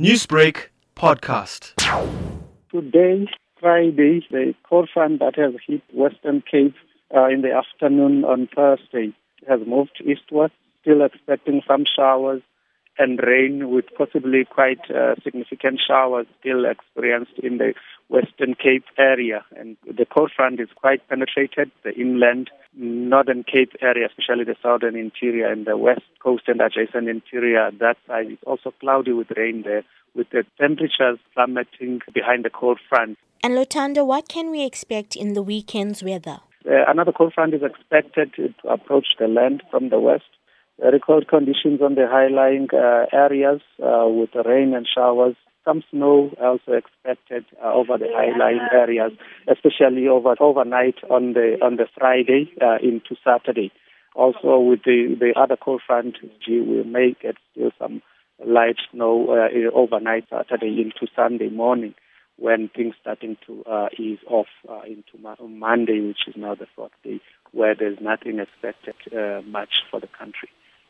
Newsbreak podcast. Today, Friday, the cold front that has hit Western Cape uh, in the afternoon on Thursday has moved eastward, still expecting some showers and rain with possibly quite uh, significant showers still experienced in the Western Cape area. And the cold front is quite penetrated, the inland Northern Cape area, especially the southern interior and the west coast and adjacent interior. That side is also cloudy with rain there, with the temperatures plummeting behind the cold front. And Luthando, what can we expect in the weekend's weather? Uh, another cold front is expected to approach the land from the west very cold conditions on the high-lying uh, areas uh, with rain and showers. Some snow also expected uh, over the high-lying areas, especially over overnight on the on the Friday into Saturday. Also, with the the other cold front, we may get still some light snow uh, overnight Saturday into Sunday morning when things starting to uh, ease off uh, into Monday, which is now the fourth day, where there's nothing expected uh, much for the country.